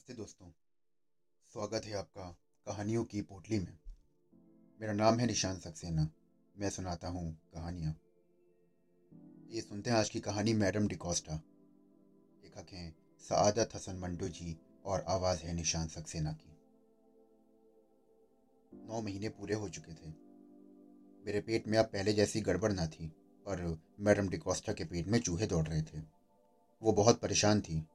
नमस्ते दोस्तों। स्वागत है आपका कहानियों की पोटली में। मेरा नाम है निशान सक्सेना। मैं सुनाता हूँ कहानियाँ। ये सुनते हैं आज की कहानी मैडम डिकोस्टा। लेखक हैं सआदत हसन मंडो जी और आवाज़ है निशान सक्सेना की। नौ महीने पूरे हो चुके थे। मेरे पेट में अब पहले जैसी गड़बड़ ना थी, पर मैडम डिकोस्टा के पेट में चूहे दौड़ रहे थे। वो बहुत परेशान थी।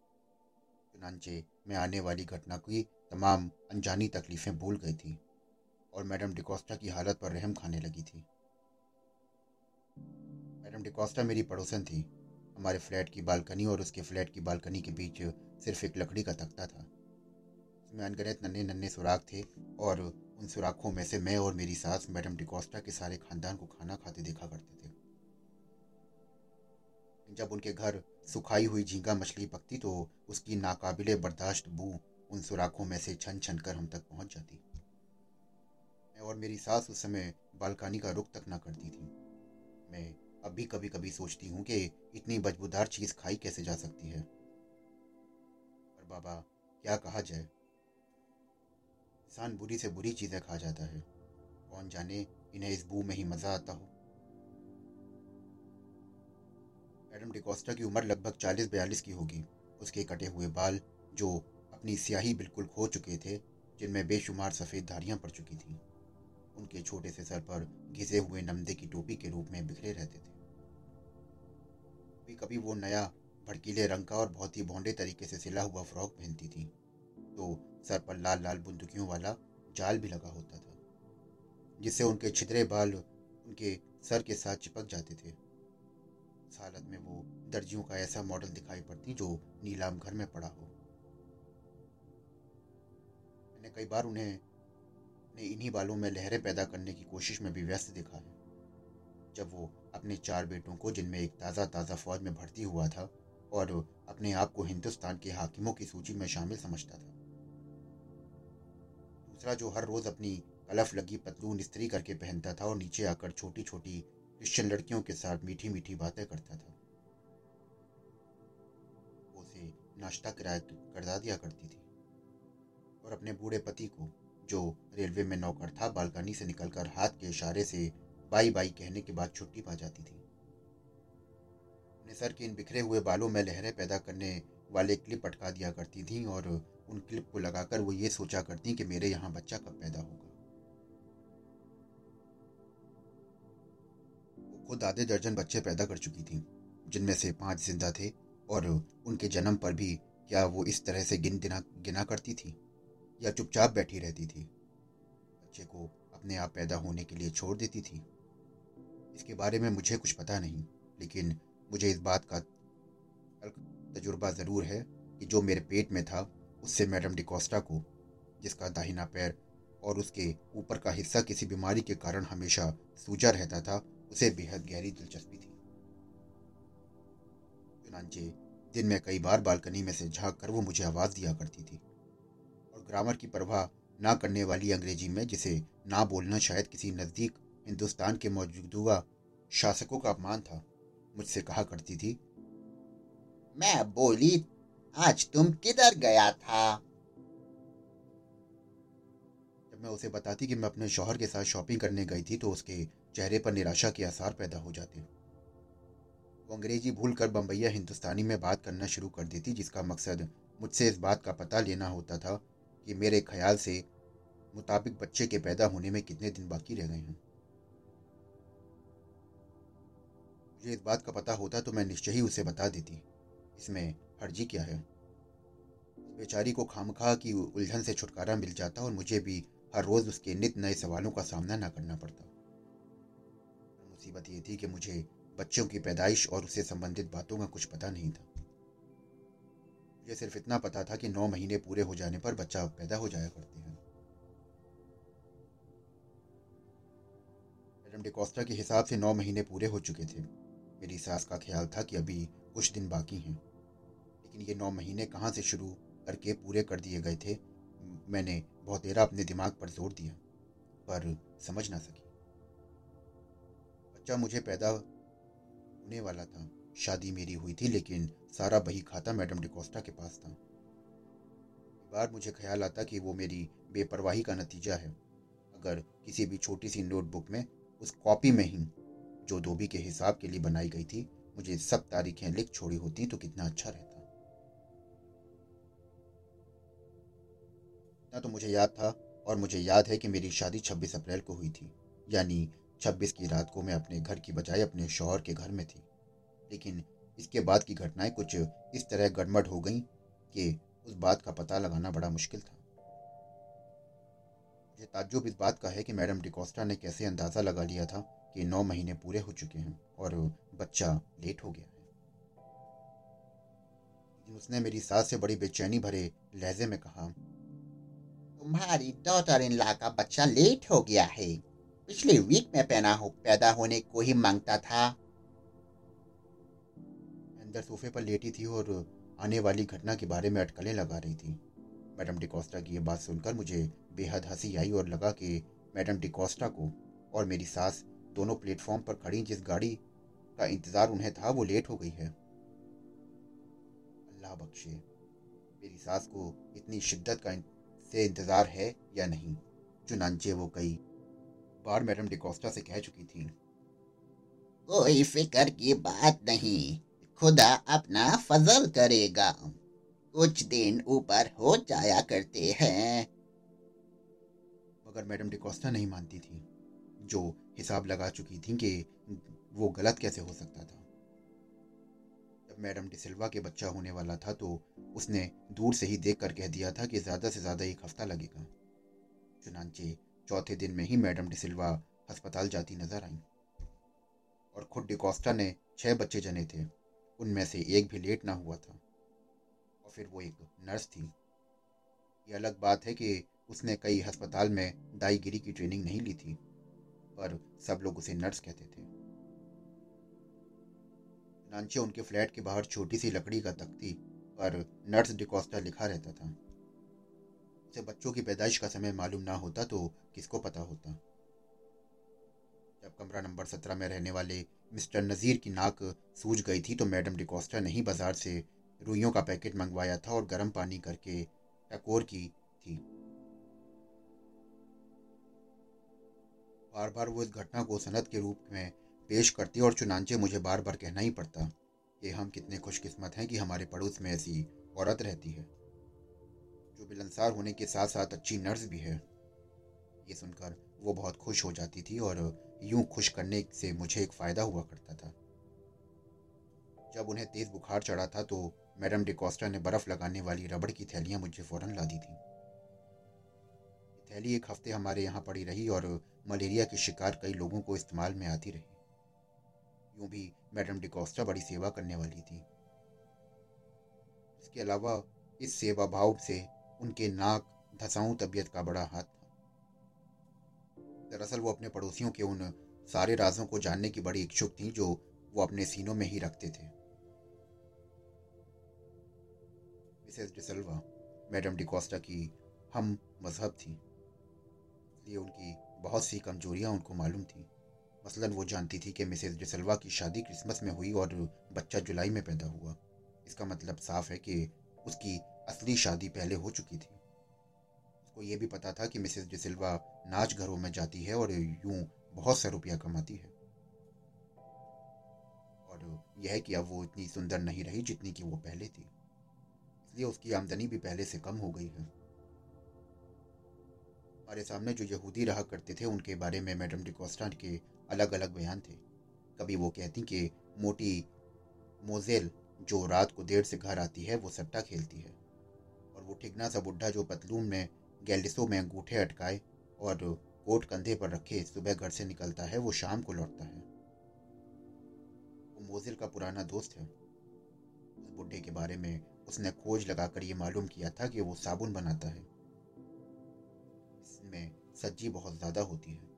चुनाचे में आने वाली घटना की तमाम अनजानी तकलीफें भूल गई थी और मैडम डिकोस्टा की हालत पर रहम खाने लगी थी। मैडम डिकोस्टा मेरी पड़ोसन थी। हमारे फ्लैट की बालकनी और उसके फ्लैट की बालकनी के बीच सिर्फ़ एक लकड़ी का तख्ता था। उसमें अनगणित नन्हे नन्हे सुराख थे और उन सुराखों में से मैं और मेरी सास मैडम डिकोस्टा के सारे खानदान को खाना खाते देखा करते थे। जब उनके घर सुखाई हुई झींगा मछली पकती तो उसकी नाकाबिले बर्दाश्त बू उन सुराखों में से छन छन कर हम तक पहुँच जाती। मैं और मेरी सास उस समय बालकानी का रुख तक ना करती थी। मैं अब भी कभी कभी सोचती हूँ कि इतनी बदबूदार चीज़ खाई कैसे जा सकती है। पर बाबा, क्या कहा जाए? इंसान बुरी से बुरी चीज़ें खा जाता है। कौन जाने, इन्हें इस बू में ही मज़ा आता हो। मैडम डिकोस्टा की उम्र लगभग चालीस बयालीस की होगी। उसके कटे हुए बाल, जो अपनी स्याही बिल्कुल खो चुके थे, जिनमें बेशुमार सफ़ेद धारियाँ पड़ चुकी थीं, उनके छोटे से सर पर घिसे हुए नमदे की टोपी के रूप में बिखरे रहते थे। कभी कभी वो नया, भड़कीले रंग का और बहुत ही भोंडे तरीके से सिला हुआ फ्रॉक पहनती थी तो सर पर लाल लाल बंदूकियों वाला जाल भी लगा होता था, जिससे उनके छिदरे बाल उनके सर के साथ चिपक जाते थे। इस हालत में वो दर्जियों का ऐसा मॉडल दिखाई पड़ती जो नीलाम घर में पड़ा हो। मैंने कई बार उन्हें, ने इन्हीं बालों में लहरें पैदा करने की कोशिश में भी व्यस्त देखा है। जब वो अपने चार बेटों को, जिनमें एक ताज़ा ताज़ा फौज में भर्ती हुआ था, और अपने आप को हिंदुस्तान के हाकिमों की सूची में शामिल समझता था। दूसरा जो हर रोज़ अपनी कलफ लगी पतलून स्त्री करके पहनता था, और नीचे आकर छोटी छोटी क्रिश्चियन लड़कियों के साथ मीठी मीठी बातें करता था। वो उसे नाश्ता किराया करदा दिया करती थी। और अपने बूढ़े पति को, जो रेलवे में नौकर था, बालकनी से निकलकर हाथ के इशारे से बाई बाई कहने के बाद छुट्टी पा जाती थी। अपने सर के इन बिखरे हुए बालों में लहरें पैदा करने वाले क्लिप अटका दिया करती थी और उन क्लिप को लगाकर वो ये सोचा करती कि मेरे यहाँ बच्चा कब पैदा होगा। खुद आधे दर्जन बच्चे पैदा कर चुकी थी, जिनमें से पाँच ज़िंदा थे और उनके जन्म पर भी क्या वो इस तरह से गिन गिना गिना करती थी या चुपचाप बैठी रहती थी? बच्चे को अपने आप पैदा होने के लिए छोड़ देती थी। इसके बारे में मुझे कुछ पता नहीं, लेकिन मुझे इस बात का तजुर्बा ज़रूर है कि जो मेरे पेट में था, उससे मैडम डिकोस्टा को, जिसका दाहिना पैर और उसके ऊपर का हिस्सा किसी बीमारी के कारण हमेशा सूजा रहता था उसे बेहद गहरी दिलचस्पी थी। चुनाचे दिन में कई बार बालकनी में से झाँक कर वो मुझे आवाज़ दिया करती थी और ग्रामर की परवाह ना करने वाली अंग्रेज़ी में, जिसे ना बोलना शायद किसी नज़दीक हिंदुस्तान के मौजूदा शासकों का अपमान था, मुझसे कहा करती थी, मैं बोली, आज तुम किधर गया था? जब मैं उसे बताती कि मैं अपने शौहर के साथ शॉपिंग करने गई थी तो उसके चेहरे पर निराशा के आसार पैदा हो जाते वो अंग्रेज़ी भूल कर बम्बैया हिंदुस्तानी में बात करना शुरू कर देती, जिसका मकसद मुझसे इस बात का पता लेना होता था कि मेरे ख्याल से मुताबिक बच्चे के पैदा होने में कितने दिन बाकी रह गए हैं। मुझे इस बात का पता होता तो मैं निश्चय ही उसे बता देती, इसमें हर्जी क्या है। बेचारी को खामखा की उलझन से छुटकारा मिल जाता और मुझे भी हर रोज़ उसके नित नए सवालों का सामना ना करना पड़ता। मुसीबत ये थी कि मुझे बच्चों की पैदाइश और उससे संबंधित बातों का कुछ पता नहीं था। मुझे सिर्फ़ इतना पता था कि नौ महीने पूरे हो जाने पर बच्चा पैदा हो जाया करते हैं। मैडम डिकोस्टा के हिसाब से नौ महीने पूरे हो चुके थे। मेरी सास का ख्याल था कि अभी कुछ दिन बाकी हैं। लेकिन ये नौ महीने कहाँ से शुरू करके पूरे कर दिए गए थे, मैंने बहुत देर अपने दिमाग पर ज़ोर दिया, पर समझ ना सकी। बच्चा मुझे पैदा होने वाला था। शादी मेरी हुई थी, लेकिन सारा बही खाता मैडम डिकोस्टा के पास था। बार मुझे ख्याल आता कि वो मेरी बेपरवाही का नतीजा है। अगर किसी भी छोटी सी नोटबुक में उस कॉपी में ही जो धोबी के हिसाब के लिए बनाई गई थी, मुझे सब तारीखें लिख छोड़ी होती तो कितना अच्छा रहता। इतना तो मुझे याद था और मुझे याद है कि मेरी शादी 26 अप्रैल को हुई थी। यानी 26 की रात को मैं अपने घर की बजाय अपने शौहर के घर में थी। लेकिन इसके बाद की घटनाएँ कुछ इस तरह गड़मड़ हो गई कि उस बात का पता लगाना बड़ा मुश्किल था। मुझे ताज्जुब इस बात का है कि मैडम डिकोस्टा ने कैसे अंदाज़ा लगा लिया था कि नौ महीने पूरे हो चुके हैं और बच्चा लेट हो गया है। उसने मेरी सास से बड़ी बेचैनी भरे लहजे में कहा, तुम्हारी डॉटर इन ला का बच्चा लेट हो गया है। पिछले वीक में पैदा हो, पैदा होने को ही माँगता था। अंदर सोफे पर लेटी थी और आने वाली घटना के बारे में अटकलें लगा रही थी। मैडम डिकोस्टा की यह बात सुनकर मुझे बेहद हँसी आई और लगा कि मैडम डिकोस्टा को और मेरी सास दोनों प्लेटफॉर्म पर खड़ी जिस गाड़ी का इंतज़ार उन्हें था, वो लेट हो गई है। अल्लाह बख्शे, मेरी सास को इतनी शिद्दत का से इंतज़ार है या नहीं? चुनाचे वो कई बार मैडम डिकोस्टा से कह चुकी थी, कोई फ़िक्र की बात नहीं, खुदा अपना फजल करेगा। कुछ दिन ऊपर हो जाया करते हैं। मगर मैडम डिकोस्टा नहीं मानती थी, जो हिसाब लगा चुकी थी कि वो गलत कैसे हो सकता था। जब मैडम डिसिल्वा के बच्चा होने वाला था तो उसने दूर से ही देख कर कह दिया था कि ज़्यादा से ज़्यादा एक हफ़्ता लगेगा। चुनाचे चौथे दिन में ही मैडम डिसिल्वा अस्पताल जाती नज़र आई। और खुद डिकोस्टा ने छह बच्चे जने थे, उनमें से एक भी लेट ना हुआ था। और फिर वो एक नर्स थी। ये अलग बात है कि उसने कई अस्पताल में दाईगिरी की ट्रेनिंग नहीं ली थी, पर सब लोग उसे नर्स कहते थे। नानचे उनके फ्लैट के बाहर छोटी सी लकड़ी का तख्ती पर नर्स डिकोस्टा लिखा रहता था। उसे बच्चों की पैदाइश का समय मालूम ना होता तो किसको पता होता? जब कमरा नंबर सत्रह में रहने वाले मिस्टर नज़ीर की नाक सूज गई थी तो मैडम डिकोस्टा ने ही बाज़ार से रुइयों का पैकेट मंगवाया था और गर्म पानी करके टकोर की थी। बार बार वो इस घटना को सनत के रूप में पेश करती और चुनाचे मुझे बार बार कहना ही पड़ता कि हम कितने खुशकिस्मत हैं कि हमारे पड़ोस में ऐसी औरत रहती है, जो बिलंसार होने के साथ साथ अच्छी नर्स भी है। ये सुनकर वो बहुत खुश हो जाती थी और यूँ खुश करने से मुझे एक फ़ायदा हुआ करता था। जब उन्हें तेज़ बुखार चढ़ा था तो मैडम डिकोस्टा ने बर्फ़ लगाने वाली रबड़ की थैलियाँ मुझे फ़ौरन ला दी थी। थैली एक हफ़्ते हमारे यहाँ पड़ी रही और मलेरिया के शिकार कई लोगों को इस्तेमाल में आती रही। यूँ भी मैडम डिकोस्टा बड़ी सेवा करने वाली थी। इसके अलावा इस सेवा भाव से उनके नाक, धसाऊ तबीयत का बड़ा हाथ था। दरअसल वो अपने पड़ोसियों के उन सारे राजों को जानने की बड़ी इच्छुक थी जो वो अपने सीनों में ही रखते थे। मिसेस डिसल्वा मैडम डिकोस्टा की हम मज़हब थी। इसलिए उनकी बहुत सी कमजोरियाँ उनको मालूम थी। मसलन वो जानती थी कि मिसेस डिसल्वा की शादी क्रिसमस में हुई और बच्चा जुलाई में पैदा हुआ। इसका मतलब साफ़ है कि उसकी असली शादी पहले हो चुकी थी। उसको ये भी पता था कि मिसेस डिसिल्वा नाच घरों में जाती है और यूँ बहुत सा रुपया कमाती है। और यह है कि अब वो इतनी सुंदर नहीं रही जितनी कि वो पहले थी। इसलिए उसकी आमदनी भी पहले से कम हो गई है। हमारे सामने जो यहूदी रहा करते थे, उनके बारे में मैडम डिकोस्टा के अलग अलग बयान थे। कभी वो कहती कि मोटी मोजेल जो रात को देर से घर आती है, वो सट्टा खेलती है। और वो ठिकना सा बुढ़ा जो पतलून में, गैलिसों में अंगूठे अटकाए और कोट कंधे पर रखे सुबह घर से निकलता है, वो शाम को लौटता है। वो मोजिल का पुराना दोस्त है। उस बुढ़े के बारे में उसने खोज लगाकर ये मालूम किया था कि वो साबुन बनाता है। इसमें सज्जी बहुत ज़्यादा होती है।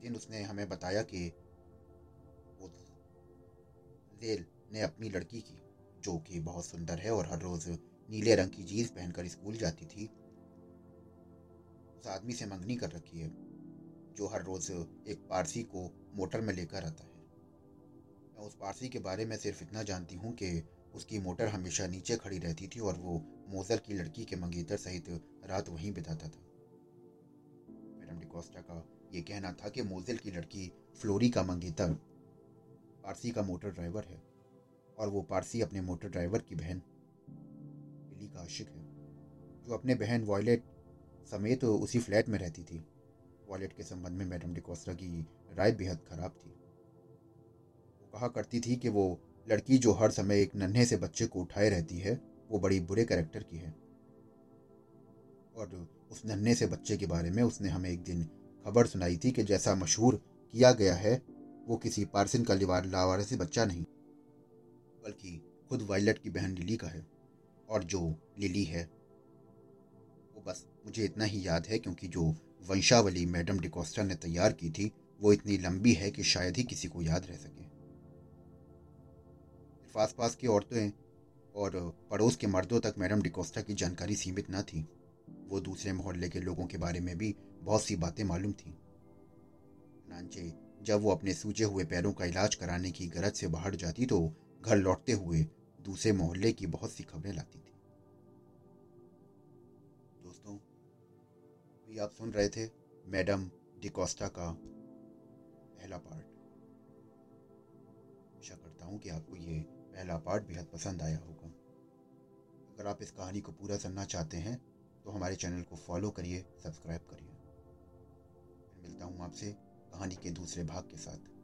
दिन उसने हमें बताया कि वो जेल ने अपनी लड़की की, जो कि बहुत सुंदर है और हर रोज़ नीले रंग की जीन्स पहनकर स्कूल जाती थी उस आदमी से मंगनी कर रखी है, जो हर रोज़ एक पारसी को मोटर में लेकर आता है। मैं उस पारसी के बारे में सिर्फ़ इतना जानती हूँ कि उसकी मोटर हमेशा नीचे खड़ी रहती थी और वो मोजल की लड़की के मंगेतर सहित रात वहीं बिताता था। मैडम डिकोस्टा का ये कहना था कि मोजिल की लड़की फ्लोरी का मंगेतर, पारसी का मोटर ड्राइवर है और वो पारसी अपने मोटर ड्राइवर की बहन लिली का आशिक है, जो अपने बहन वॉयलेट समेत उसी फ्लैट में रहती थी। वॉयलेट के संबंध में मैडम डिकोस्टा की राय बेहद खराब थी। वो कहा करती थी कि वो लड़की जो हर समय एक नन्हे से बच्चे को उठाए रहती है, वो बड़ी बुरे कैरेक्टर की है। और उस नन्हे से बच्चे के बारे में उसने हमें एक दिन खबर सुनाई थी कि जैसा मशहूर किया गया है, वो किसी पार्सिन का लिवार लावारसी बच्चा नहीं, बल्कि खुद वायलट की बहन लिली का है, और जो लिली है बस मुझे इतना ही याद है क्योंकि जो वंशावली मैडम डिकोस्टा ने तैयार की थी, वो इतनी लंबी है कि शायद ही किसी को याद रह सके। सिर्फ़ आसपास की औरतें और पड़ोस के मर्दों तक मैडम डिकोस्टा की जानकारी सीमित न थी। वो दूसरे मोहल्ले के लोगों के बारे में भी बहुत सी बातें मालूम थी। नानचे, जब वो अपने सूजे हुए पैरों का इलाज कराने की गरज से बाहर जाती तो घर लौटते हुए दूसरे मोहल्ले की बहुत सी खबरें लाती थी। अभी आप सुन रहे थे मैडम डिकोस्टा का पहला पार्ट। आशा करता हूँ कि आपको ये पहला पार्ट बेहद पसंद आया होगा। अगर आप इस कहानी को पूरा सुनना चाहते हैं तो हमारे चैनल को फॉलो करिए, सब्सक्राइब करिए। मिलता हूँ आपसे कहानी के दूसरे भाग के साथ।